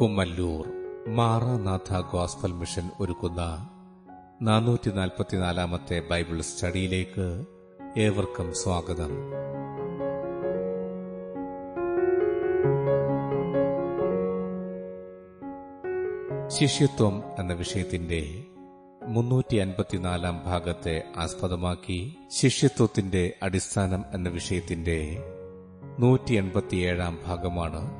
Kummallur Maranatha gospel mission ഒരുക്കുന്ന നാനൂറ്റി നാൽപ്പത്തിനാലാമത്തെ Bible സ്റ്റഡിയിലേക്ക് ഏവർക്കും സ്വാഗതം. ശിഷ്യത്വം എന്ന വിഷയത്തിന്റെ മുന്നൂറ്റി അൻപത്തിനാലാം ഭാഗത്തെ ആസ്പദമാക്കി ശിഷ്യത്വത്തിന്റെ അടിസ്ഥാനം എന്ന വിഷയത്തിന്റെ നൂറ്റി എൺപത്തിയേഴാം ഭാഗമാണ്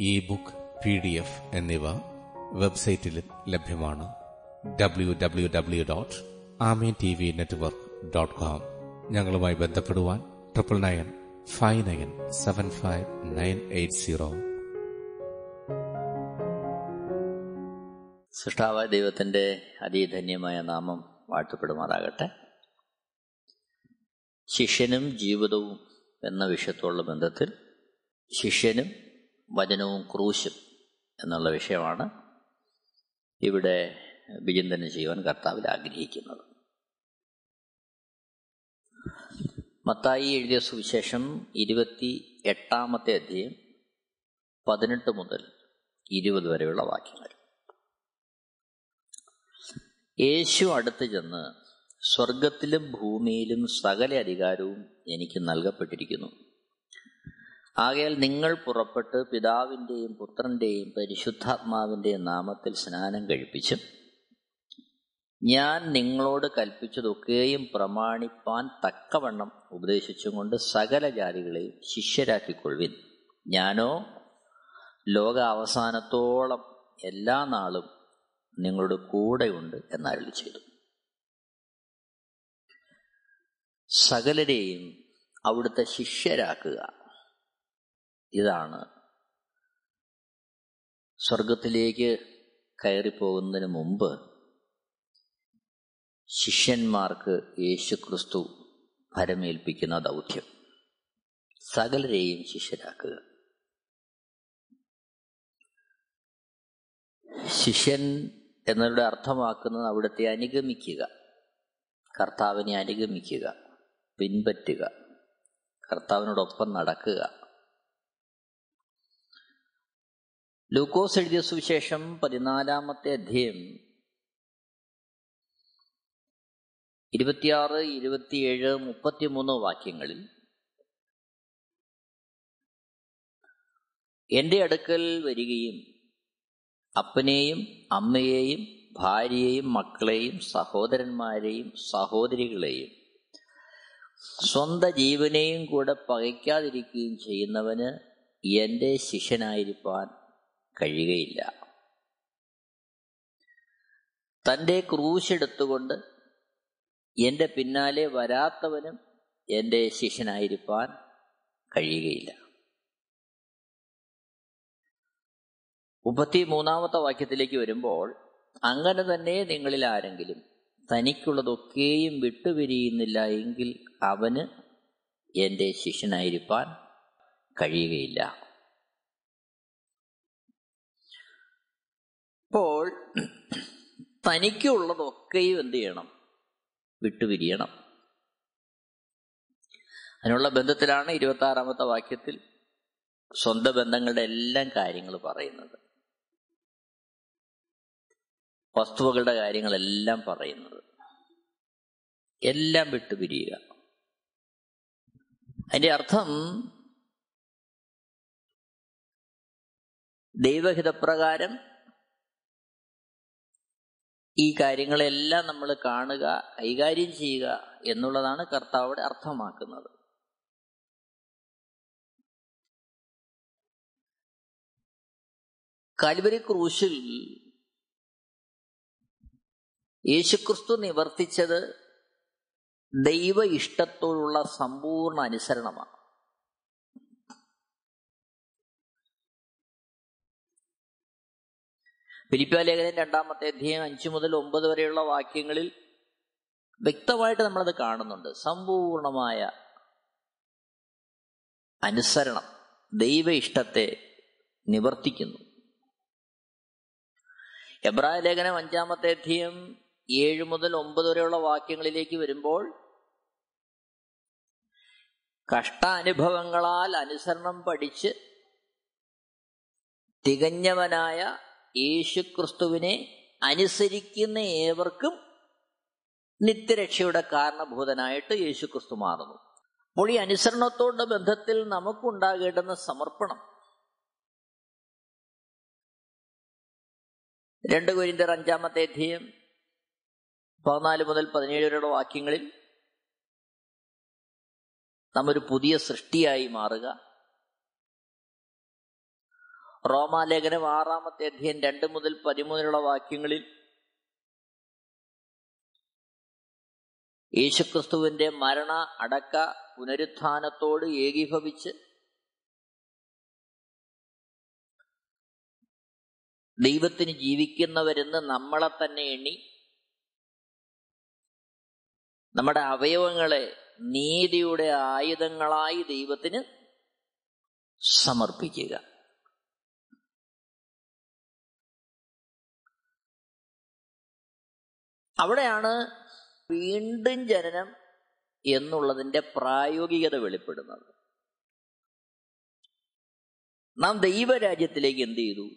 e book P D F എന്നിവ വെബ്സൈറ്റിൽ ലഭ്യമാണ്. W W W dot Amen T V network dot com. ഞങ്ങളുമായി ബന്ധപ്പെടുവാൻ triple nine five nine seven five nine eight zero. സൃഷ്ടാവായ ദൈവത്തിന്റെ അതിധന്യമായ നാമം വാഴ്ത്തപ്പെടുമാറാകട്ടെ. ശിഷ്യനും ജീവിതവും എന്ന വിഷയത്തോടുള്ള ബന്ധത്തിൽ ശിഷ്യനും വചനവും ക്രൂശും എന്നുള്ള വിഷയമാണ് ഇവിടെ വിചിന്തനം ചെയ്യുവാൻ കർത്താവിൽ ആഗ്രഹിക്കുന്നത്. മത്തായി എഴുതിയ സുവിശേഷം ഇരുപത്തി എട്ടാമത്തെ അധ്യയം പതിനെട്ട് മുതൽ ഇരുപത് വരെയുള്ള വാക്യങ്ങൾ. യേശു അടുത്ത് ചെന്ന് സ്വർഗത്തിലും ഭൂമിയിലും സകല അധികാരവും എനിക്ക് നൽകപ്പെട്ടിരിക്കുന്നു. ആകയാൽ നിങ്ങൾ പുറപ്പെട്ട് പിതാവിന്റെയും പുത്രന്റെയും പരിശുദ്ധാത്മാവിന്റെയും നാമത്തിൽ സ്നാനം കഴിപ്പിച്ച് ഞാൻ നിങ്ങളോട് കൽപ്പിച്ചതൊക്കെയും പ്രമാണിപ്പാൻ തക്കവണ്ണം ഉപദേശിച്ചുകൊണ്ട് സകല ജാതികളെയും ശിഷ്യരാക്കിക്കൊള്ളുവിൻ. ഞാനോ ലോക അവസാനത്തോളം എല്ലാ നാളും നിങ്ങളുടെ കൂടെയുണ്ട് എന്നരുളി ചെയ്തു. സകലരെയും അവിടുത്തെ ശിഷ്യരാക്കുക. ഇതാണ്. സ്വർഗത്തിലേക്ക് കയറിപ്പോകുന്നതിന് മുമ്പ് ശിഷ്യന്മാർക്ക് യേശുക്രിസ്തു ഭരമേൽപ്പിക്കുന്ന ദൗത്യം. സകലരെയും ശിഷ്യരാക്കുക. ശിഷ്യൻ എന്നിവിടെ അർത്ഥമാക്കുന്നത് അവിടുത്തെ അനുഗമിക്കുക. കർത്താവിനെ അനുഗമിക്കുക. പിൻപറ്റുക. കർത്താവിനോടൊപ്പം നടക്കുക. ലൂക്കോസ് എഴുതിയ സുവിശേഷം പതിനാലാമത്തെ അധ്യയം. ഇരുപത്തിയാറ് ഇരുപത്തിയേഴ് മുപ്പത്തിമൂന്ന് വാക്യങ്ങളിൽ എന്റെ അടുക്കൽ വരികയും അപ്പനെയും അമ്മയെയും ഭാര്യയെയും മക്കളെയും സഹോദരന്മാരെയും സഹോദരികളെയും സ്വന്ത ജീവനെയും കൂടെ പകയ്ക്കാതിരിക്കുകയും ചെയ്യുന്നവന് എന്റെ ശിഷ്യനായിരിക്കാൻ കഴിയുകയില്ല. തന്റെ ക്രൂശെടുത്തുകൊണ്ട് എന്റെ പിന്നാലെ വരാത്തവനും എന്റെ ശിഷ്യനായിരിക്കാൻ കഴിയുകയില്ല. മുപ്പത്തി മൂന്നാമത്തെ വാക്യത്തിലേക്ക് വരുമ്പോൾ അങ്ങനെ തന്നെ നിങ്ങളിൽ ആരെങ്കിലും തനിക്കുള്ളതൊക്കെയും വിട്ടുപിരിയുന്നില്ല എങ്കിൽ അവന് എന്റെ ശിഷ്യനായിരിക്കാൻ കഴിയുകയില്ല. അപ്പോൾ തനിക്കുള്ളതൊക്കെയും എന്ത് ചെയ്യണം? വിട്ടുപിരിയണം. അതിനുള്ള ബന്ധത്തിലാണ് ഇരുപത്തി ആറാമത്തെ വാക്യത്തിൽ സ്വന്തം ബന്ധങ്ങളുടെ എല്ലാം കാര്യങ്ങൾ പറയുന്നത്. വസ്തുവകളുടെ കാര്യങ്ങളെല്ലാം പറയുന്നത്. എല്ലാം വിട്ടുപിരിയുക. അതിന്റെ അർത്ഥം ദൈവഹിതപ്രകാരം ഈ കാര്യങ്ങളെല്ലാം നമ്മൾ കാണുക കൈകാര്യം ചെയ്യുക എന്നുള്ളതാണ് കർത്താവിടെ അർത്ഥമാക്കുന്നത്. കാൽവരി ക്രൂശിൽ യേശുക്രിസ്തു നിവർത്തിച്ചത് ദൈവ ഇഷ്ടത്തോടുള്ള സമ്പൂർണ അനുസരണമാണ്. ഫിലിപ്പാലേഖനം രണ്ടാമത്തെ അധ്യായം അഞ്ചു മുതൽ ഒമ്പത് വരെയുള്ള വാക്യങ്ങളിൽ വ്യക്തമായിട്ട് നമ്മളത് കാണുന്നുണ്ട്. സമ്പൂർണമായ അനുസരണം ദൈവ ഇഷ്ടത്തെ നിവർത്തിക്കുന്നു. എബ്രായ ലേഖനം അഞ്ചാമത്തെ അധ്യയം ഏഴ് മുതൽ ഒമ്പത് വരെയുള്ള വാക്യങ്ങളിലേക്ക് വരുമ്പോൾ കഷ്ടാനുഭവങ്ങളാൽ അനുസരണം പഠിച്ച് തികഞ്ഞവനായ യേശുക്രിസ്തുവിനെ അനുസരിക്കുന്ന ഏവർക്കും നിത്യരക്ഷയുടെ കാരണഭൂതനായിട്ട് യേശുക്രിസ്തു മാറുന്നു. അപ്പോൾ ഈ അനുസരണത്തോടെ ബന്ധത്തിൽ നമുക്കുണ്ടാകേണ്ടുന്ന സമർപ്പണം. രണ്ട് കുരിന്തർ അഞ്ചാമത്തെ അധ്യയം പതിനാല് മുതൽ പതിനേഴ് വരെയുള്ള വാക്യങ്ങളിൽ നമ്മൊരു പുതിയ സൃഷ്ടിയായി മാറുക. റോമാലേഖനം ആറാമത്തെ അധ്യയം രണ്ട് മുതൽ പതിമൂന്നിലുള്ള വാക്യങ്ങളിൽ യേശുക്രിസ്തുവിന്റെ മരണ അടക്ക പുനരുത്ഥാനത്തോട് ഏകീഭവിച്ച് ദൈവത്തിന് ജീവിക്കുന്നവരെന്ന് നമ്മളെ തന്നെ എണ്ണി നമ്മുടെ അവയവങ്ങളെ നീതിയുടെ ആയുധങ്ങളായി ദൈവത്തിന് സമർപ്പിക്കുക. അവിടെയാണ് വീണ്ടും ജനനം എന്നുള്ളതിന്റെ പ്രായോഗികത വെളിപ്പെടുന്നത്. നാം ദൈവരാജ്യത്തിലേക്ക് എന്ത് ചെയ്തു?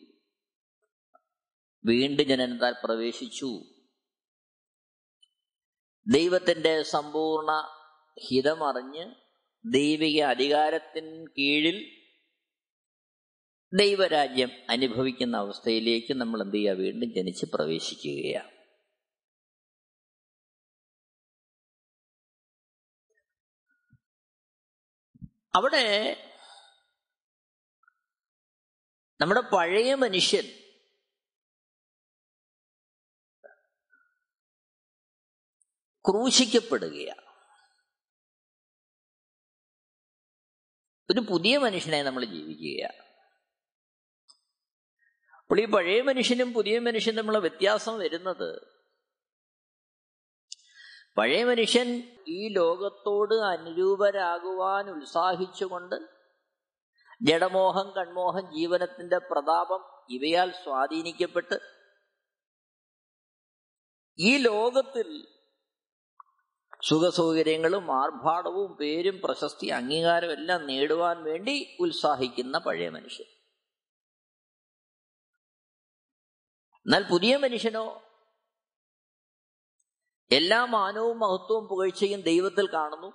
വീണ്ടും ജനനത്താൽ പ്രവേശിച്ചു. ദൈവത്തിന്റെ സമ്പൂർണ ഹിതമറിഞ്ഞ് ദൈവിക അധികാരത്തിന് കീഴിൽ ദൈവരാജ്യം അനുഭവിക്കുന്ന അവസ്ഥയിലേക്ക് നമ്മൾ എന്ത് ചെയ്യുക? വീണ്ടും ജനിച്ച് പ്രവേശിക്കുകയാണ്. അവിടെ നമ്മുടെ പഴയ മനുഷ്യൻ ക്രൂശിക്കപ്പെടുകയാണ്. ഒരു പുതിയ മനുഷ്യനെ നമ്മൾ ജീവിക്കുകയാണ്. അപ്പോൾ ഈ പഴയ മനുഷ്യനും പുതിയ മനുഷ്യനും തമ്മിലുള്ള വ്യത്യാസം വരുന്നത് പഴയ മനുഷ്യൻ ഈ ലോകത്തോട് അനുരൂപരാകുവാൻ ഉത്സാഹിച്ചുകൊണ്ട് ജഡമോഹം കൺമോഹം ജീവനത്തിന്റെ പ്രതാപം ഇവയാൽ സ്വാധീനിക്കപ്പെട്ട് ഈ ലോകത്തിൽ സുഖസൗകര്യങ്ങളും ആർഭാടവും പേരും പ്രശസ്തി അംഗീകാരവും എല്ലാം നേടുവാൻ വേണ്ടി ഉത്സാഹിക്കുന്ന പഴയ മനുഷ്യൻ. എന്നാൽ പുതിയ മനുഷ്യനോ എല്ലാ മാനവും മഹത്വവും പുകഴ്ചയും ദൈവത്തിൽ കാണുന്നു.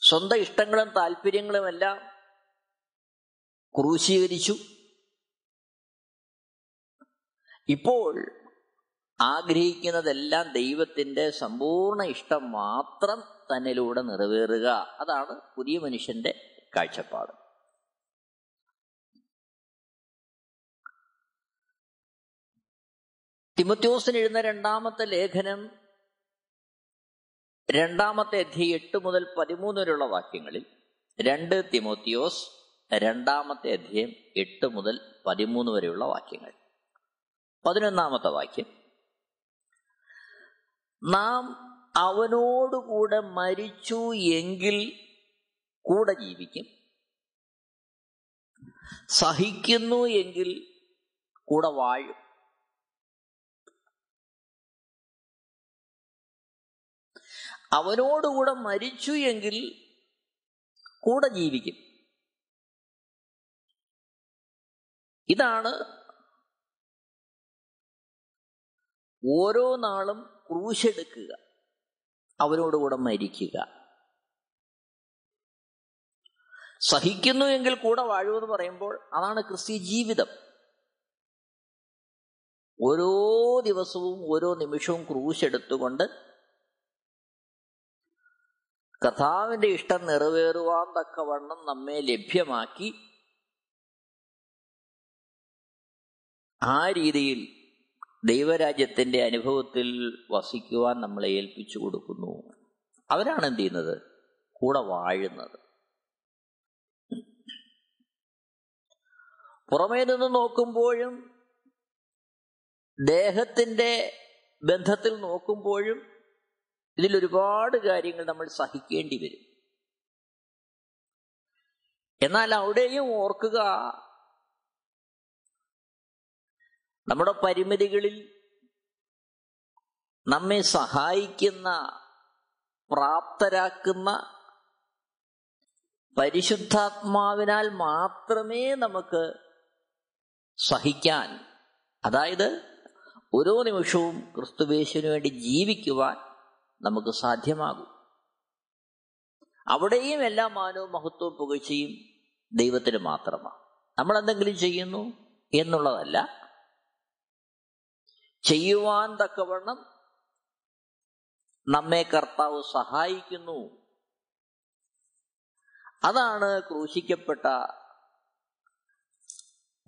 സ്വന്തം ഇഷ്ടങ്ങളും താല്പര്യങ്ങളും എല്ലാം ക്രൂശീകരിച്ചു. ഇപ്പോൾ ആഗ്രഹിക്കുന്നതെല്ലാം ദൈവത്തിന്റെ സമ്പൂർണ ഇഷ്ടം മാത്രം തന്നിലൂടെ നിറവേറുക. അതാണ് പുതിയ മനുഷ്യന്റെ കാഴ്ചപ്പാട്. തിമത്യോസിന് എഴുന്ന രണ്ടാമത്തെ ലേഖനം രണ്ടാമത്തെ അധ്യയം എട്ട് മുതൽ പതിമൂന്ന് വരെയുള്ള വാക്യങ്ങളിൽ രണ്ട് തിമോത്തിയോസ് രണ്ടാമത്തെ അധ്യയം എട്ട് മുതൽ പതിമൂന്ന് വരെയുള്ള വാക്യങ്ങൾ. പതിനൊന്നാമത്തെ വാക്യം. നാം അവനോടുകൂടെ മരിച്ചു എങ്കിൽ കൂടെ ജീവിക്കും. സഹിക്കുന്നു എങ്കിൽ കൂടെ വാഴും. അവനോടുകൂടെ മരിച്ചു എങ്കിൽ കൂടെ ജീവിക്കും. ഇതാണ് ഓരോ നാളും ക്രൂശെടുക്കുക അവരോടുകൂടെ മരിക്കുക. സഹിക്കുന്നു എങ്കിൽ കൂടെ വാഴുമെന്ന് പറയുമ്പോൾ അതാണ് ക്രിസ്തീയ ജീവിതം. ഓരോ ദിവസവും ഓരോ നിമിഷവും ക്രൂശ് കഥാവിന്റെ ഇഷ്ടം നിറവേറുവാൻ തക്കവണ്ണം നമ്മെ ലഭ്യമാക്കി ആ രീതിയിൽ ദൈവരാജ്യത്തിന്റെ അനുഭവത്തിൽ വസിക്കുവാൻ നമ്മളെ ഏൽപ്പിച്ചു കൊടുക്കുന്നു. അവരാണ് എന്ത് ചെയ്യുന്നത്? കൂടെ വാഴുന്നത്. പുറമേ നിന്ന് നോക്കുമ്പോഴും ദേഹത്തിന്റെ ബന്ധത്തിൽ നോക്കുമ്പോഴും ഇതിൽ ഒരുപാട് കാര്യങ്ങൾ നമ്മൾ സഹിക്കേണ്ടി വരും. എന്നാൽ അവിടെയും ഓർക്കുക നമ്മുടെ പരിമിതികളിൽ നമ്മെ സഹായിക്കുന്ന പ്രാപ്തരാക്കുന്ന പരിശുദ്ധാത്മാവിനാൽ മാത്രമേ നമുക്ക് സഹിക്കാൻ അതായത് ഓരോ നിമിഷവും ക്രിസ്തുവേശുവിന് വേണ്ടി ജീവിക്കുവാൻ നമുക്ക് സാധ്യമാകും. അവിടെയും എല്ലാ മാനവും മഹത്വവും പുകഴ്ചയും ദൈവത്തിന് മാത്രമാണ്. നമ്മൾ എന്തെങ്കിലും ചെയ്യുന്നു എന്നുള്ളതല്ല. ചെയ്യുവാൻ തക്കവണ്ണം നമ്മെ കർത്താവ് സഹായിക്കുന്നു. അതാണ് ക്രൂശിക്കപ്പെട്ട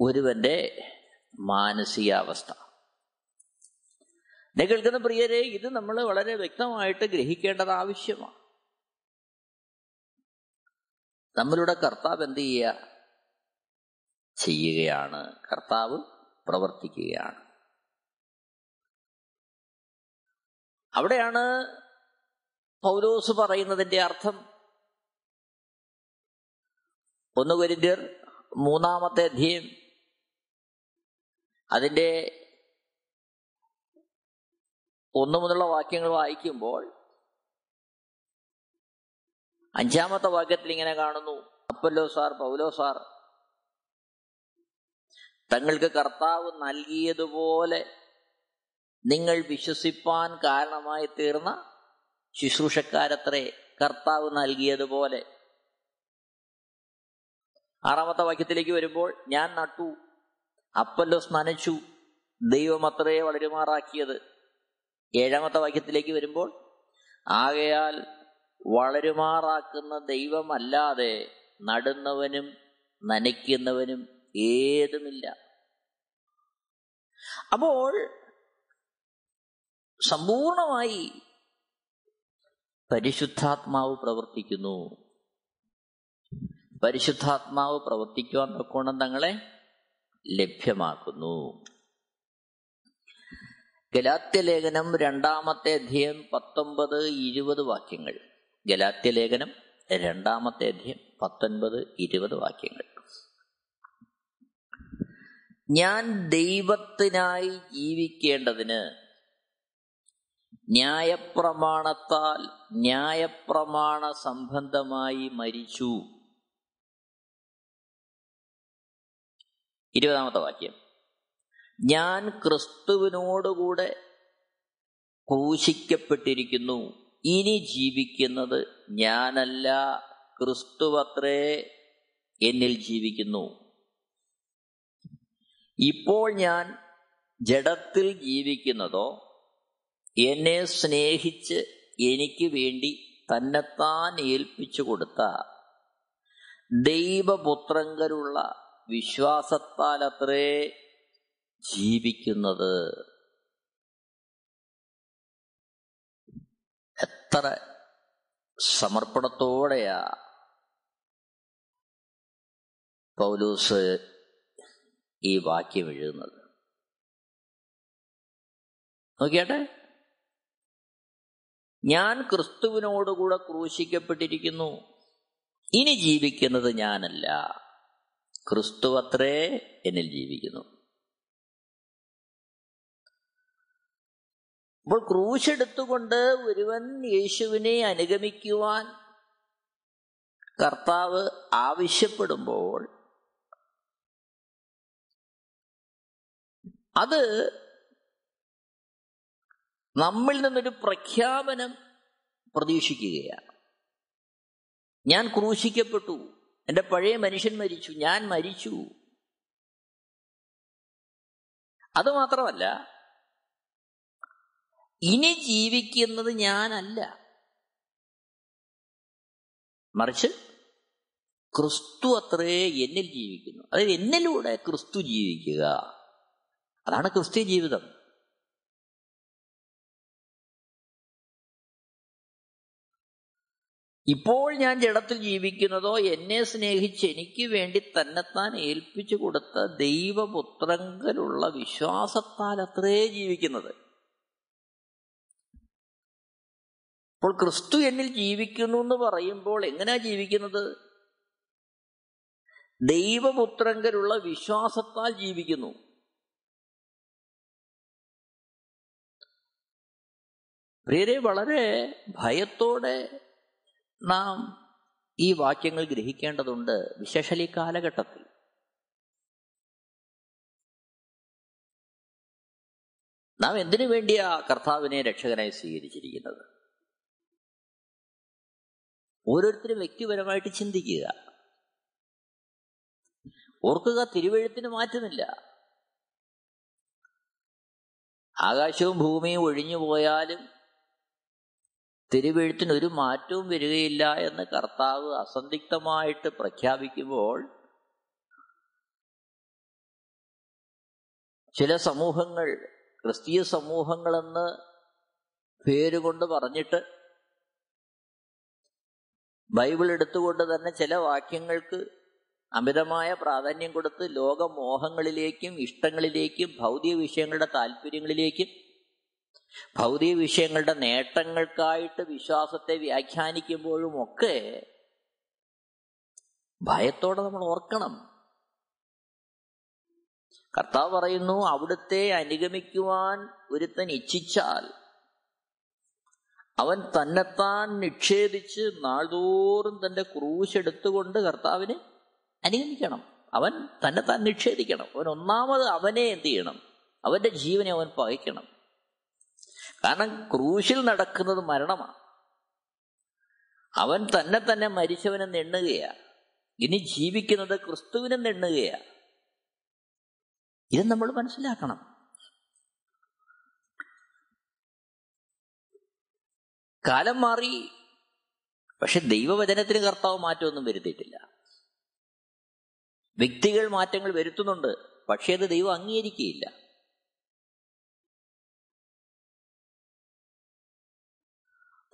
ഒരുവന്റെ മാനസികാവസ്ഥ. എന്നെ കേൾക്കുന്ന പ്രിയരെ ഇത് നമ്മൾ വളരെ വ്യക്തമായിട്ട് ഗ്രഹിക്കേണ്ടത് ആവശ്യമാണ്. നമ്മളുടെ കർത്താവ് എന്ത് ചെയ്യുക? ചെയ്യുകയാണ്. കർത്താവ് പ്രവർത്തിക്കുകയാണ്. അവിടെയാണ് പൗലോസ് പറയുന്നതിന്റെ അർത്ഥം. ഒന്ന് മൂന്നാമത്തെ അധ്യയം. അതിന്റെ ഒന്നു മുതലുള്ള വാക്യങ്ങൾ വായിക്കുമ്പോൾ അഞ്ചാമത്തെ വാക്യത്തിൽ ഇങ്ങനെ കാണുന്നു അപ്പല്ലോ സാർ പൗലോ സാർ തങ്ങൾക്ക് കർത്താവ് നൽകിയതുപോലെ നിങ്ങൾ വിശ്വസിപ്പാൻ കാരണമായി തീർന്ന ശുശ്രൂഷക്കാരത്രേ കർത്താവ് നൽകിയതുപോലെ. ആറാമത്തെ വാക്യത്തിലേക്ക് വരുമ്പോൾ ഞാൻ നട്ടു അപ്പല്ലോ സ്നനച്ചു ദൈവം അത്രേ വളരുമാറാക്കിയത്. ഏഴാമത്തെ വാക്യത്തിലേക്ക് വരുമ്പോൾ ആകയാൽ വളരുമാറാക്കുന്ന ദൈവമല്ലാതെ നടുന്നവനും നനയ്ക്കുന്നവനും ഏതുമില്ല. അപ്പോൾ സമ്പൂർണമായി പരിശുദ്ധാത്മാവ് പ്രവർത്തിക്കുന്നു. പരിശുദ്ധാത്മാവ് പ്രവർത്തിക്കുവാൻ തക്കോണം തങ്ങളെ ലഭ്യമാക്കുന്നു. ഗലാത്യലേഖനം രണ്ടാമത്തെ അധ്യയം പത്തൊമ്പത് ഇരുപത് വാക്യങ്ങൾ. ഗലാത്യലേഖനം രണ്ടാമത്തെ അധ്യയം പത്തൊൻപത് ഇരുപത് വാക്യങ്ങൾ. ഞാൻ ദൈവത്തിനായി ജീവിക്കേണ്ടതിന് ന്യായപ്രമാണത്താൽ ന്യായപ്രമാണ സംബന്ധമായി മരിച്ചു. ഇരുപതാമത്തെ വാക്യം. ഞാൻ ക്രിസ്തുവിനോടുകൂടെ ക്രൂശിക്കപ്പെട്ടിരിക്കുന്നു. ഇനി ജീവിക്കുന്നത് ഞാനല്ല ക്രിസ്തുവത്രേ എന്നിൽ ജീവിക്കുന്നു. ഇപ്പോൾ ഞാൻ ജഡത്തിൽ ജീവിക്കുന്നതോ എന്നെ സ്നേഹിച്ച് എനിക്ക് വേണ്ടി തന്നെത്താൻ ഏൽപ്പിച്ചു കൊടുത്ത ദൈവപുത്രങ്കരുള്ള വിശ്വാസത്താലത്രേ ജീവിക്കുന്നത് എത്ര സമർപ്പണത്തോടെയാ? പൗലൂസ് ഈ വാക്യം എഴുതുന്നത്. നോക്കിയാട്ടെ. ഞാൻ ക്രിസ്തുവിനോടുകൂടെ ക്രൂശിക്കപ്പെട്ടിരിക്കുന്നു. ഇനി ജീവിക്കുന്നത് ഞാനല്ല. ക്രിസ്തു അത്രേ എന്നിൽ ജീവിക്കുന്നു. അപ്പോൾ ക്രൂശെടുത്തുകൊണ്ട് ഒരുവൻ യേശുവിനെ അനുഗമിക്കുവാൻ കർത്താവ് ആവശ്യപ്പെടുമ്പോൾ അത് നമ്മിൽ നിന്നൊരു പ്രഖ്യാപനം പ്രതീക്ഷിക്കുകയാണ്. ഞാൻ ക്രൂശിക്കപ്പെട്ടു എന്റെ പഴയ മനുഷ്യൻ മരിച്ചു ഞാൻ മരിച്ചു. അതുമാത്രമല്ല ഇനി ജീവിക്കുന്നത് ഞാനല്ല. മറിച്ച് ക്രിസ്തു അത്രേ എന്നിൽ ജീവിക്കുന്നു. അതായത് എന്നിലൂടെ ക്രിസ്തു ജീവിക്കുക. അതാണ് ക്രിസ്ത്യ ജീവിതം. ഇപ്പോൾ ഞാൻ ജഡത്തിൽ ജീവിക്കുന്നതോ എന്നെ സ്നേഹിച്ച് എനിക്ക് വേണ്ടി തന്നെത്താൻ ഏൽപ്പിച്ചു കൊടുത്ത ദൈവപുത്രങ്കലുള്ള വിശ്വാസത്താൽ അത്രേ ജീവിക്കുന്നത്. അപ്പോൾ ക്രിസ്തു എന്നിൽ ജീവിക്കുന്നു എന്ന് പറയുമ്പോൾ എങ്ങനെയാ ജീവിക്കുന്നത്? ദൈവപുത്രങ്കരുള്ള വിശ്വാസത്താൽ ജീവിക്കുന്നു. പ്രിയരെ വളരെ ഭയത്തോടെ നാം ഈ വാക്യങ്ങൾ ഗ്രഹിക്കേണ്ടതുണ്ട് വിശേഷലി കാലഘട്ടത്തിൽ. നാം എന്തിനു വേണ്ടിയാ കർത്താവിനെ രക്ഷകനായി സ്വീകരിച്ചിരിക്കുന്നത്? ഓരോരുത്തരും വ്യക്തിപരമായിട്ട് ചിന്തിക്കുക. ഓർക്കുക തിരുവഴുത്തിന് മാറ്റുന്നില്ല ആകാശവും ഭൂമിയും ഒഴിഞ്ഞു പോയാലും തിരുവെഴുത്തിന് ഒരു മാറ്റവും വരികയില്ല എന്ന് കർത്താവ് അസന്ധിഗ്ധമായിട്ട് പ്രഖ്യാപിക്കുമ്പോൾ ചില സമൂഹങ്ങൾ ക്രിസ്തീയ സമൂഹങ്ങളെന്ന് പേരുകൊണ്ട് പറഞ്ഞിട്ട് ബൈബിൾ എടുത്തുകൊണ്ട് തന്നെ ചില വാക്യങ്ങൾക്ക് അമിതമായ പ്രാധാന്യം കൊടുത്ത് ലോകമോഹങ്ങളിലേക്കും ഇഷ്ടങ്ങളിലേക്കും ഭൗതിക വിഷയങ്ങളുടെ താല്പര്യങ്ങളിലേക്കും ഭൗതിക വിഷയങ്ങളുടെ നേട്ടങ്ങൾക്കായിട്ട് വിശ്വാസത്തെ വ്യാഖ്യാനിക്കുമ്പോഴും ഒക്കെ ഭയത്തോടെ നമ്മൾ ഓർക്കണം. കർത്താവ് പറയുന്നു അവിടുത്തെ അനുഗമിക്കുവാൻ ഒരുത്തൻ ഇച്ഛിച്ചാൽ അവൻ തന്നെത്താൻ നിക്ഷേപിച്ച് നാൾതോറും തന്റെ ക്രൂശെടുത്തുകൊണ്ട് കർത്താവിനെ അനുഗമിക്കണം. അവൻ തന്നെത്താൻ നിക്ഷേപിക്കണം അവൻ ഒന്നാമത് അവനെ എന്ത് ചെയ്യണം? അവന്റെ ജീവനെ അവൻ പകയ്ക്കണം. കാരണം ക്രൂശിൽ നടക്കുന്നത് മരണമാണ്. അവൻ തന്നെ തന്നെ മരിച്ചവനെ നെണ്ണുകയാണ് ഇനി ജീവിക്കുന്നത് ക്രിസ്തുവിനെ നെണ്ണുകയാണ് ഇത് നമ്മൾ മനസ്സിലാക്കണം. കാലം മാറി. പക്ഷെ ദൈവവചനത്തിന് കർത്താവ് മാറ്റമൊന്നും വരുത്തിയിട്ടില്ല. വ്യക്തികൾ മാറ്റങ്ങൾ വരുത്തുന്നുണ്ട് പക്ഷേ അത് ദൈവം അംഗീകരിക്കുകയില്ല.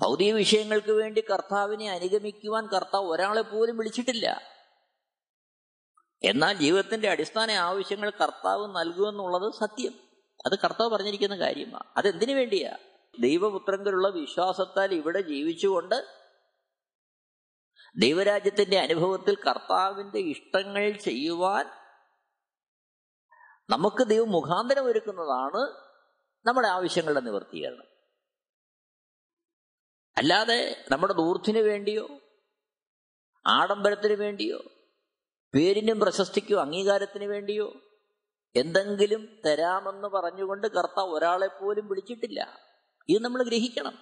ഭൗതിക വിഷയങ്ങൾക്ക് വേണ്ടി കർത്താവിനെ അനുഗമിക്കുവാൻ കർത്താവ് ഒരാളെ പോലും വിളിച്ചിട്ടില്ല. എന്നാൽ ജീവിതത്തിന്റെ അടിസ്ഥാന ആവശ്യങ്ങൾ കർത്താവ് നൽകുമെന്നുള്ളത് സത്യം. അത് കർത്താവ് പറഞ്ഞിരിക്കുന്ന കാര്യമാണ്. അതെന്തിനു വേണ്ടിയാ? ദൈവപുത്രങ്കലുള്ള വിശ്വാസത്താൽ ഇവിടെ ജീവിച്ചുകൊണ്ട് ദൈവരാജ്യത്തിന്റെ അനുഭവത്തിൽ കർത്താവിന്റെ ഇഷ്ടങ്ങൾ ചെയ്യുവാൻ നമുക്ക് ദൈവം മുഖാന്തരം ഒരുക്കുന്നതാണ് നമ്മുടെ ആവശ്യങ്ങളുടെ നിവർത്തീകരണം. അല്ലാതെ നമ്മുടെ ദൂർത്തിന് വേണ്ടിയോ ആഡംബരത്തിന് വേണ്ടിയോ പേരിനും പ്രശസ്തിക്കോ അംഗീകാരത്തിന് വേണ്ടിയോ എന്തെങ്കിലും തരാമെന്ന് പറഞ്ഞുകൊണ്ട് കർത്താവ് ഒരാളെ പോലും വിളിച്ചിട്ടില്ല. ഇത് നമ്മൾ ഗ്രഹിക്കണം.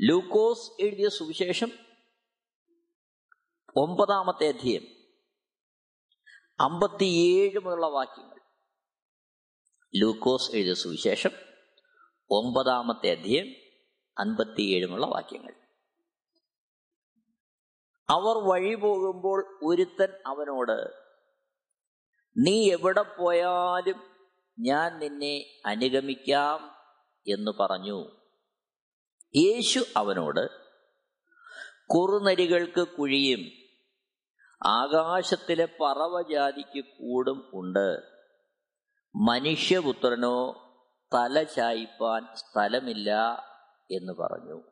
ലൂക്കോസ് എഴുതിയ സുവിശേഷം ഒമ്പതാമത്തെ അധ്യയം അമ്പത്തിയേഴ് മുതലുള്ള വാക്യങ്ങൾ. ലൂക്കോസ് എഴുതിയ സുവിശേഷം ഒമ്പതാമത്തെ അധ്യയം അൻപത്തിയേഴുമുള്ള വാക്യങ്ങൾ. അവർ വഴി പോകുമ്പോൾ ഒരുത്തൻ അവനോട് നീ എവിടെ പോയാലും ഞാൻ നിന്നെ അനുഗമിക്കാം. എന്ന് പറഞ്ഞു. യേശു അവനോട് കുറുനരികൾക്ക് കുഴിയും ആകാശത്തിലെ പറവജാതിക്ക് കൂടും ഉണ്ട്. മനുഷ്യപുത്രനോ തല ചായ്പാൻ സ്ഥലമില്ല എന്ന് പറഞ്ഞു.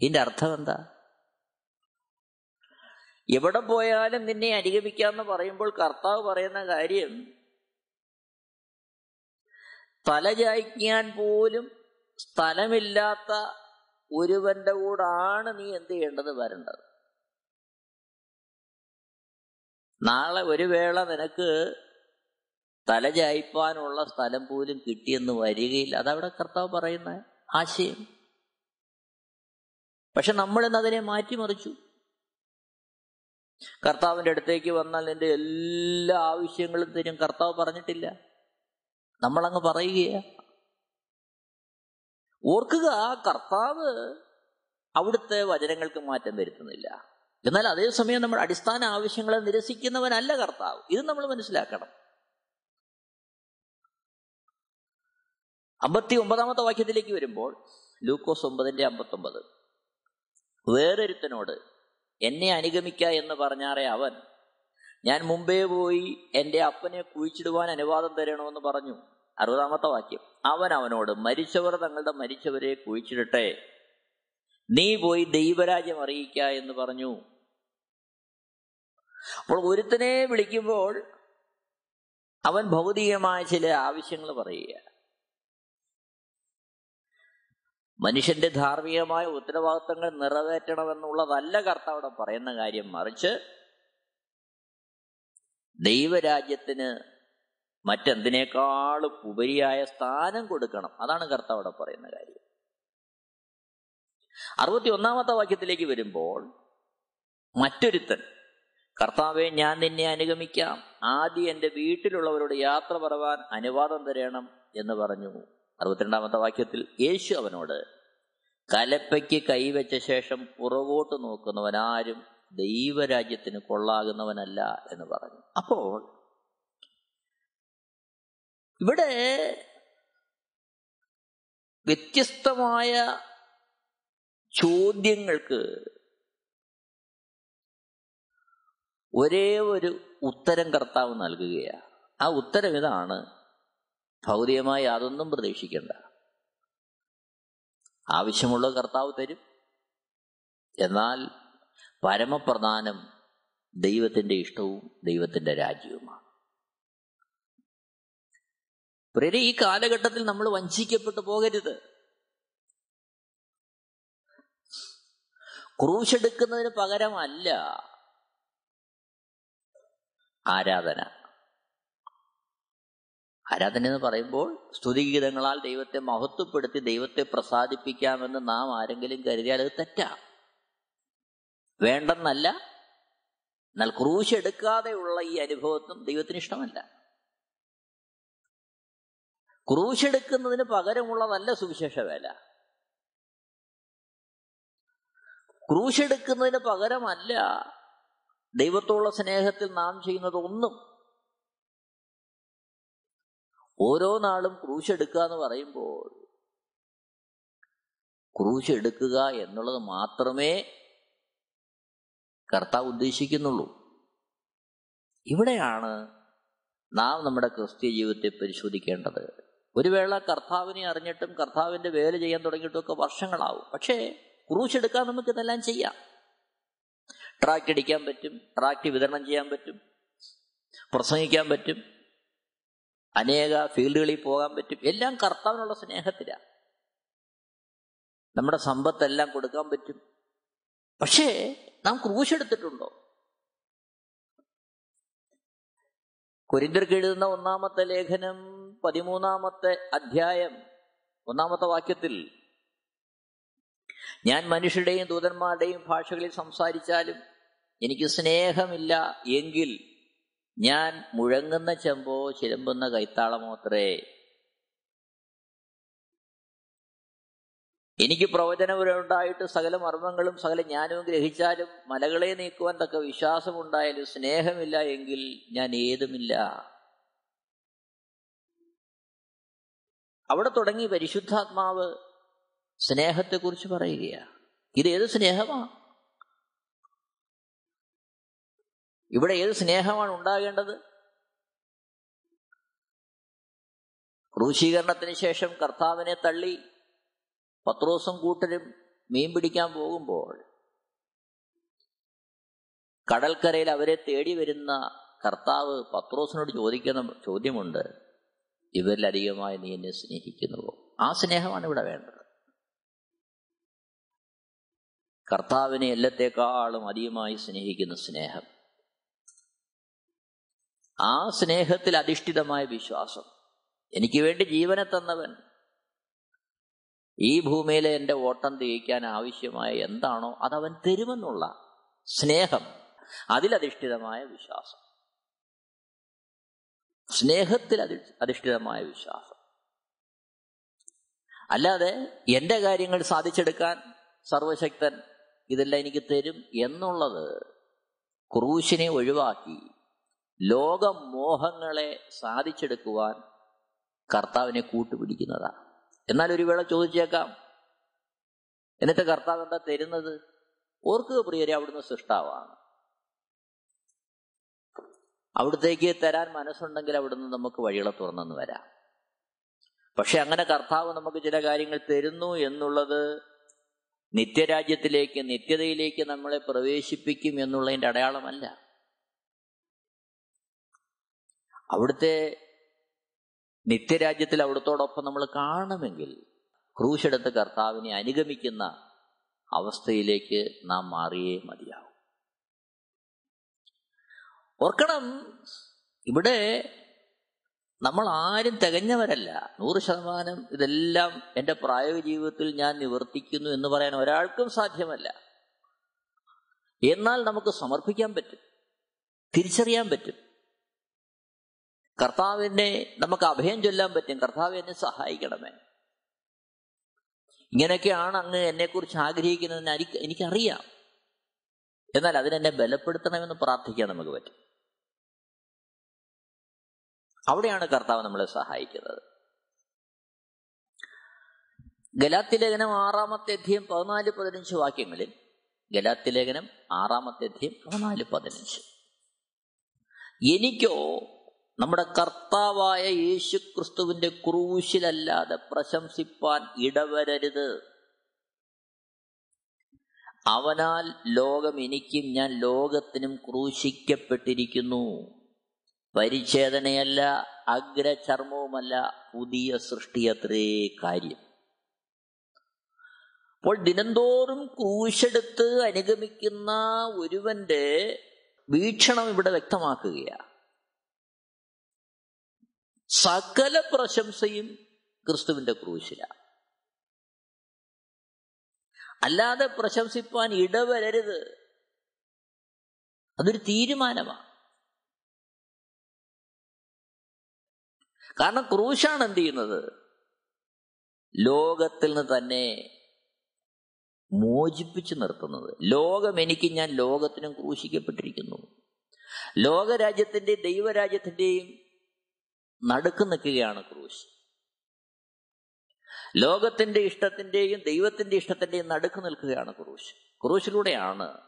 ഇതിന്റെ അർത്ഥം എന്താ? എവിടെ പോയാലും നിന്നെ അനുഗമിക്കാമെന്ന് പറയുമ്പോൾ കർത്താവ് പറയുന്ന കാര്യം തലചായ്ക്കാൻ പോലും സ്ഥലമില്ലാത്ത ഒരുവന്റെ കൂടാണ് നീ എന്ത് ചെയ്യേണ്ടത്? വരേണ്ടത്. നാളെ ഒരു വേള നിനക്ക് തലചായ്പാനുള്ള സ്ഥലം പോലും കിട്ടിയെന്ന് വരികയില്ല. അതവിടെ കർത്താവ് പറയുന്ന ആശയം. പക്ഷെ നമ്മൾ ഇന്ന് അതിനെ മാറ്റിമറിച്ചു. കർത്താവിന്റെ അടുത്തേക്ക് വന്നാൽ നിന്റെ എല്ലാ ആവശ്യങ്ങളും തരും. കർത്താവ് പറഞ്ഞിട്ടില്ല. നമ്മളങ്ങ് പറയുകയാ. ഓർക്കുക കർത്താവ് അവിടുത്തെ വചനങ്ങൾക്ക് മാറ്റം വരുത്തുന്നില്ല. എന്നാൽ അതേസമയം നമ്മൾ അടിസ്ഥാന ആവശ്യങ്ങളെ നിരസിക്കുന്നവനല്ല കർത്താവ്. ഇത് നമ്മൾ മനസ്സിലാക്കണം. അമ്പത്തി ഒമ്പതാമത്തെ വാക്യത്തിലേക്ക് വരുമ്പോൾ ലൂക്കോസ് ഒമ്പതിന്റെ അമ്പത്തൊമ്പത്. വേറൊരുത്തനോട് എന്നെ അനുഗമിക്ക എന്ന് പറഞ്ഞാറേ അവൻ ഞാൻ മുമ്പേ പോയി എന്റെ അപ്പനെ കുഴിച്ചിടുവാൻ അനുവാദം തരണമെന്ന് പറഞ്ഞു. അറുപതാമത്തെ വാക്യം. അവൻ അവനോട് മരിച്ചവർ തങ്ങളുടെ മരിച്ചവരെ കുഴിച്ചിടട്ടെ. നീ പോയി ദൈവരാജ്യം അറിയിക്ക എന്ന് പറഞ്ഞു. അപ്പോൾ ഒരുത്തനെ വിളിക്കുമ്പോൾ അവൻ ഭൗതികമായ ചില ആവശ്യങ്ങൾ പറയുക മനുഷ്യന്റെ ധാർമ്മികമായ ഉത്തരവാദിത്തങ്ങൾ നിറവേറ്റണമെന്നുള്ളതല്ല കർത്താവിടെ പറയുന്ന കാര്യം. മറിച്ച് ദൈവരാജ്യത്തിന് മറ്റെന്തിനേക്കാളും ഉപരിയായ സ്ഥാനം കൊടുക്കണം. അതാണ് കർത്താവിടെ പറയുന്ന കാര്യം. അറുപത്തി ഒന്നാമത്തെ വാക്യത്തിലേക്ക് വരുമ്പോൾ മറ്റൊരുത്തൻ കർത്താവെ ഞാൻ നിന്നെ അനുഗമിക്കാം. ആദ്യം എന്റെ വീട്ടിലുള്ളവരോട് യാത്ര പറവാൻ അനുവാദം തരണം എന്ന് പറഞ്ഞു. അറുപത്തിരണ്ടാമത്തെ വാക്യത്തിൽ യേശു അവനോട് കലപ്പയ്ക്ക് കൈവച്ച ശേഷം പുറകോട്ട് നോക്കുന്നവനാരും ദൈവരാജ്യത്തിന് കൊള്ളാകുന്നവനല്ല എന്ന് പറഞ്ഞു. അപ്പോൾ ഇവിടെ വ്യത്യസ്തമായ ചോദ്യങ്ങൾക്ക് ഒരേ ഒരു ഉത്തരം കർത്താവ് നൽകുകയാണ്. ആ ഉത്തരം ഇതാണ് ഭൗതികമായി അതൊന്നും പ്രതീക്ഷിക്കേണ്ട. ആവശ്യമുള്ള കർത്താവ് തരും. എന്നാൽ പരമപ്രധാനം ദൈവത്തിന്റെ ഇഷ്ടവും ദൈവത്തിന്റെ രാജ്യവുമാണ്. പ്രിയരെ ഈ കാലഘട്ടത്തിൽ നമ്മൾ വഞ്ചിക്കപ്പെട്ടു പോകരുത്. ക്രൂശെടുക്കുന്നതിന് പകരമല്ല ആരാധന. ആരാധന എന്ന് പറയുമ്പോൾ സ്തുതിഗീതങ്ങളാൽ ദൈവത്തെ മഹത്വപ്പെടുത്തി ദൈവത്തെ പ്രസാദിപ്പിക്കാമെന്ന് നാം ആരെങ്കിലും കരുതിയാൽ അത് തെറ്റാ വേണ്ടെന്നല്ല. എന്നാൽ ക്രൂശ് എടുക്കാതെയുള്ള ഈ അനുഭവത്തും ദൈവത്തിന് ഇഷ്ടമല്ല. ക്രൂശെടുക്കുന്നതിന് പകരമുള്ളതല്ല സുവിശേഷ വേല. ക്രൂശെടുക്കുന്നതിന് പകരമല്ല ദൈവത്തോടുള്ള സ്നേഹത്തിൽ നാം ചെയ്യുന്നത് ഒന്നും. ഓരോ നാളും ക്രൂശെടുക്കുക എന്ന് പറയുമ്പോൾ ക്രൂശെടുക്കുക എന്നുള്ളത് മാത്രമേ കർത്താവ് ഉദ്ദേശിക്കുന്നുള്ളൂ. ഇവിടെയാണ് നാം നമ്മുടെ ക്രിസ്ത്യ ജീവിതത്തെ പരിശോധിക്കേണ്ടത്. ഒരു വേള കർത്താവിനെ അറിഞ്ഞിട്ടും കർത്താവിന്റെ വേല ചെയ്യാൻ തുടങ്ങിയിട്ടും ഒക്കെ വർഷങ്ങളാവും. പക്ഷേ ക്രൂശെടുക്കാൻ നമുക്ക് ഇതെല്ലാം ചെയ്യാം. ട്രാക്ട് അടിക്കാൻ പറ്റും ട്രാക്ട് വിതരണം ചെയ്യാൻ പറ്റും പ്രസംഗിക്കാൻ പറ്റും അനേക ഫീൽഡുകളിൽ പോകാൻ പറ്റും. എല്ലാം കർത്താവിനുള്ള സ്നേഹത്തിലാണ് നമ്മുടെ സമ്പത്തെല്ലാം കൊടുക്കാൻ പറ്റും. പക്ഷേ നാം ക്രൂശെടുത്തിട്ടുണ്ടോ? കുരിന്തർക്ക് എഴുതുന്ന ഒന്നാമത്തെ ലേഖനം പതിമൂന്നാമത്തെ അധ്യായം ഒന്നാമത്തെ വാക്യത്തിൽ ഞാൻ മനുഷ്യരുടെയും ദൂതന്മാരുടെയും ഭാഷകളിൽ സംസാരിച്ചാലും എനിക്ക് സ്നേഹമില്ല എങ്കിൽ ഞാൻ മുഴങ്ങുന്ന ചെമ്പോ ചിലമ്പുന്ന കൈത്താളമോ എനിക്ക് പ്രവചനപരമുണ്ടായിട്ട് സകല മർമ്മങ്ങളും സകല ജ്ഞാനവും ഗ്രഹിച്ചാലും മലകളെ നീക്കുവാൻ തക്ക വിശ്വാസമുണ്ടായാലും സ്നേഹമില്ല എങ്കിൽ ഞാൻ ഏതുമില്ല. അവിടെ തുടങ്ങി പരിശുദ്ധാത്മാവ് സ്നേഹത്തെക്കുറിച്ച് പറയുകയാണ്. ഇത് ഏത് സ്നേഹമാ? ഇവിടെ ഏത് സ്നേഹമാണ് ഉണ്ടാകേണ്ടത്? ക്രൂശീകരണത്തിന് ശേഷം കർത്താവിനെ തള്ളി പത്രോസും കൂട്ടരും മീൻ പിടിക്കാൻ പോകുമ്പോൾ കടൽക്കരയിൽ അവരെ തേടി വരുന്ന കർത്താവ് പത്രോസിനോട് ചോദിക്കുന്ന ചോദ്യമുണ്ട് ഇവരിലധികമായി നീ എന്നെ സ്നേഹിക്കുന്നുവോ? ആ സ്നേഹമാണ് ഇവിടെ വേണ്ടത്. കർത്താവിനെ എല്ലാത്തേക്കാളും അധികമായി സ്നേഹിക്കുന്ന സ്നേഹം ആ സ്നേഹത്തിൽ അധിഷ്ഠിതമായ വിശ്വാസം എനിക്ക് വേണ്ടി ജീവനെ തന്നവൻ ഈ ഭൂമിയിലെ എന്റെ ഓട്ടം തികയ്ക്കാൻ ആവശ്യമായ എന്താണോ അതവൻ തരുമെന്നുള്ള സ്നേഹം അതിലധിഷ്ഠിതമായ വിശ്വാസം. സ്നേഹത്തിൽ അധി അധിഷ്ഠിതമായ വിശ്വാസം. അല്ലാതെ എന്റെ കാര്യങ്ങൾ സാധിച്ചെടുക്കാൻ സർവശക്തൻ ഇതെല്ലാം എനിക്ക് തരും എന്നുള്ളത് ക്രൂശിനെ ഒഴിവാക്കി ലോകമോഹങ്ങളെ സാധിച്ചെടുക്കുവാൻ കർത്താവിനെ കൂട്ടുപിടിക്കുന്നതാണ്. എന്നാൽ ഒരു വേള ചോദിച്ചേക്കാം. എന്നിട്ട് കർത്താവ് എന്താ തരുന്നത്? ഓർക്കുക പ്രിയരെ അവിടുന്ന് സൃഷ്ടാവാണ്. അവിടത്തേക്ക് തരാൻ മനസ്സുണ്ടെങ്കിൽ അവിടുന്ന് നമുക്ക് വഴികളെ തുറന്നെന്ന് വരാം. പക്ഷെ അങ്ങനെ കർത്താവ് നമുക്ക് ചില കാര്യങ്ങൾ തരുന്നു എന്നുള്ളത് നിത്യരാജ്യത്തിലേക്ക് നിത്യതയിലേക്ക് നമ്മളെ പ്രവേശിപ്പിക്കും എന്നുള്ളതിന്റെ അടയാളമല്ല. അവിടുത്തെ നിത്യരാജ്യത്തിൽ അവിടുത്തോടൊപ്പം നമ്മൾ കാണണമെങ്കിൽ ക്രൂശെടുത്ത് കർത്താവിനെ അനുഗമിക്കുന്ന അവസ്ഥയിലേക്ക് നാം മാറിയേ മതിയാവും. ഓർക്കണം ഇവിടെ നമ്മൾ ആരും തികഞ്ഞവരല്ല. നൂറ് ശതമാനം ഇതെല്ലാം എന്റെ പ്രായോഗിക ജീവിതത്തിൽ ഞാൻ നിവർത്തിക്കുന്നു എന്ന് പറയാൻ ഒരാൾക്കും സാധ്യമല്ല. എന്നാൽ നമുക്ക് സമർപ്പിക്കാൻ പറ്റും തിരിച്ചറിയാൻ പറ്റും. കർത്താവിനെ നമുക്ക് അഭയം ചൊല്ലാൻ പറ്റും. കർത്താവ് എന്നെ സഹായിക്കണമേ. ഇങ്ങനെയൊക്കെയാണ് അങ്ങ് എന്നെക്കുറിച്ച് ആഗ്രഹിക്കുന്നതെന്ന് എനിക്ക് എനിക്കറിയാം. എന്നാൽ അതിനെന്നെ ബലപ്പെടുത്തണമെന്ന് പ്രാർത്ഥിക്കാൻ നമുക്ക് പറ്റും. അവിടെയാണ് കർത്താവ് നമ്മളെ സഹായിക്കുന്നത്. ഗലാത്തി ലേഖനം ആറാമത്തെ അധ്യയം പതിനാല് പതിനഞ്ച് വാക്യങ്ങളിൽ ഗലാത്തി ലേഖനം ആറാമത്തെ അധ്യയം പതിനാല് പതിനഞ്ച്. എനിക്കോ നമ്മുടെ കർത്താവായ യേശു ക്രിസ്തുവിന്റെ ക്രൂശിലല്ലാതെ പ്രശംസിപ്പാൻ ഇടവരരുത്. അവനാൽ ലോകം എനിക്കും ഞാൻ ലോകത്തിനും ക്രൂശിക്കപ്പെട്ടിരിക്കുന്നു. പരിച്ഛേദനയല്ല അഗ്രചർമ്മവുമല്ല പുതിയ സൃഷ്ടിയത്രേ കാര്യം. അപ്പോൾ ദിനംതോറും ക്രൂശെടുത്ത് അനുഗമിക്കുന്ന ഒരുവന്റെ വീക്ഷണം ഇവിടെ വ്യക്തമാക്കുകയാണ്. സകല പ്രശംസയും ക്രിസ്തുവിന്റെ ക്രൂശിലാണ്. അല്ലാതെ പ്രശംസിപ്പാൻ ഇടവരരുത്. അതൊരു തീരുമാനമാണ്. കാരണം ക്രൂശാണ് എന്ത് ചെയ്യുന്നത്? ലോകത്തിൽ നിന്ന് തന്നെ മോചിപ്പിച്ചു നിർത്തുന്നത്. ലോകം എനിക്ക് ഞാൻ ലോകത്തിനും ക്രൂശിക്കപ്പെട്ടിരിക്കുന്നു. ലോകരാജ്യത്തിന്റെയും ദൈവരാജ്യത്തിന്റെയും നടുക്ക് നിൽക്കുകയാണ് ക്രൂശ്. ലോകത്തിന്റെ ഇഷ്ടത്തിന്റെയും ദൈവത്തിന്റെ ഇഷ്ടത്തിന്റെയും നടുക്ക് നിൽക്കുകയാണ് ക്രൂശ്. ക്രൂശിലൂടെയാണ്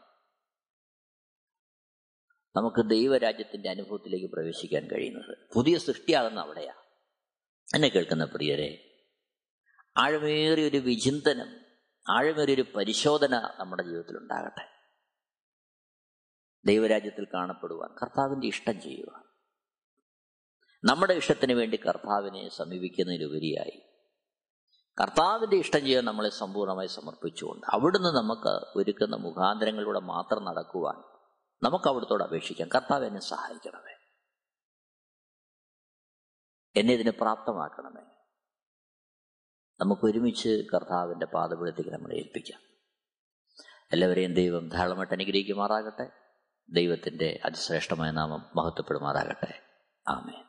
നമുക്ക് ദൈവരാജ്യത്തിന്റെ അനുഭവത്തിലേക്ക് പ്രവേശിക്കാൻ കഴിയുന്നത്. പുതിയ സൃഷ്ടിയാകുന്ന അവിടെയാ എന്നെ കേൾക്കുന്ന പ്രിയരെ ആഴമേറിയ ഒരു വിചിന്തനം ആഴമേറിയ ഒരു പരിശോധന നമ്മുടെ ജീവിതത്തിൽ ഉണ്ടാകട്ടെ. ദൈവരാജ്യത്തിൽ കാണപ്പെടുവാൻ കർത്താവിന്റെ ഇഷ്ടം ചെയ്യുവാൻ. നമ്മുടെ ഇഷ്ടത്തിന് വേണ്ടി കർത്താവിനെ സമീപിക്കുന്നതിലുപരിയായി. കർത്താവിന്റെ ഇഷ്ടം ചെയ്യാൻ നമ്മളെ സമ്പൂർണമായി സമർപ്പിച്ചുകൊണ്ട് അവിടുന്ന് നമുക്ക് ഒരുക്കുന്ന മുഖാന്തരങ്ങളിലൂടെ മാത്രം നടക്കുവാൻ നമുക്ക് അവിടുത്തോട് അപേക്ഷിക്കാം. കർത്താവ് എന്നെ സഹായിക്കണമേ. എന്നെ ഇതിനെ പ്രാപ്തമാക്കണമേ. നമുക്ക് ഒരുമിച്ച് കർത്താവിന്റെ പാദപീഠത്തേക്ക് നമ്മളെ ഏൽപ്പിക്കാം. എല്ലാവരെയും ദൈവം ധാരാളമായിട്ട് അനുഗ്രഹിക്കുമാറാകട്ടെ. ദൈവത്തിന്റെ അതിശ്രേഷ്ഠമായ നാമം മഹത്വപ്പെടുമാറാകട്ടെ. Amen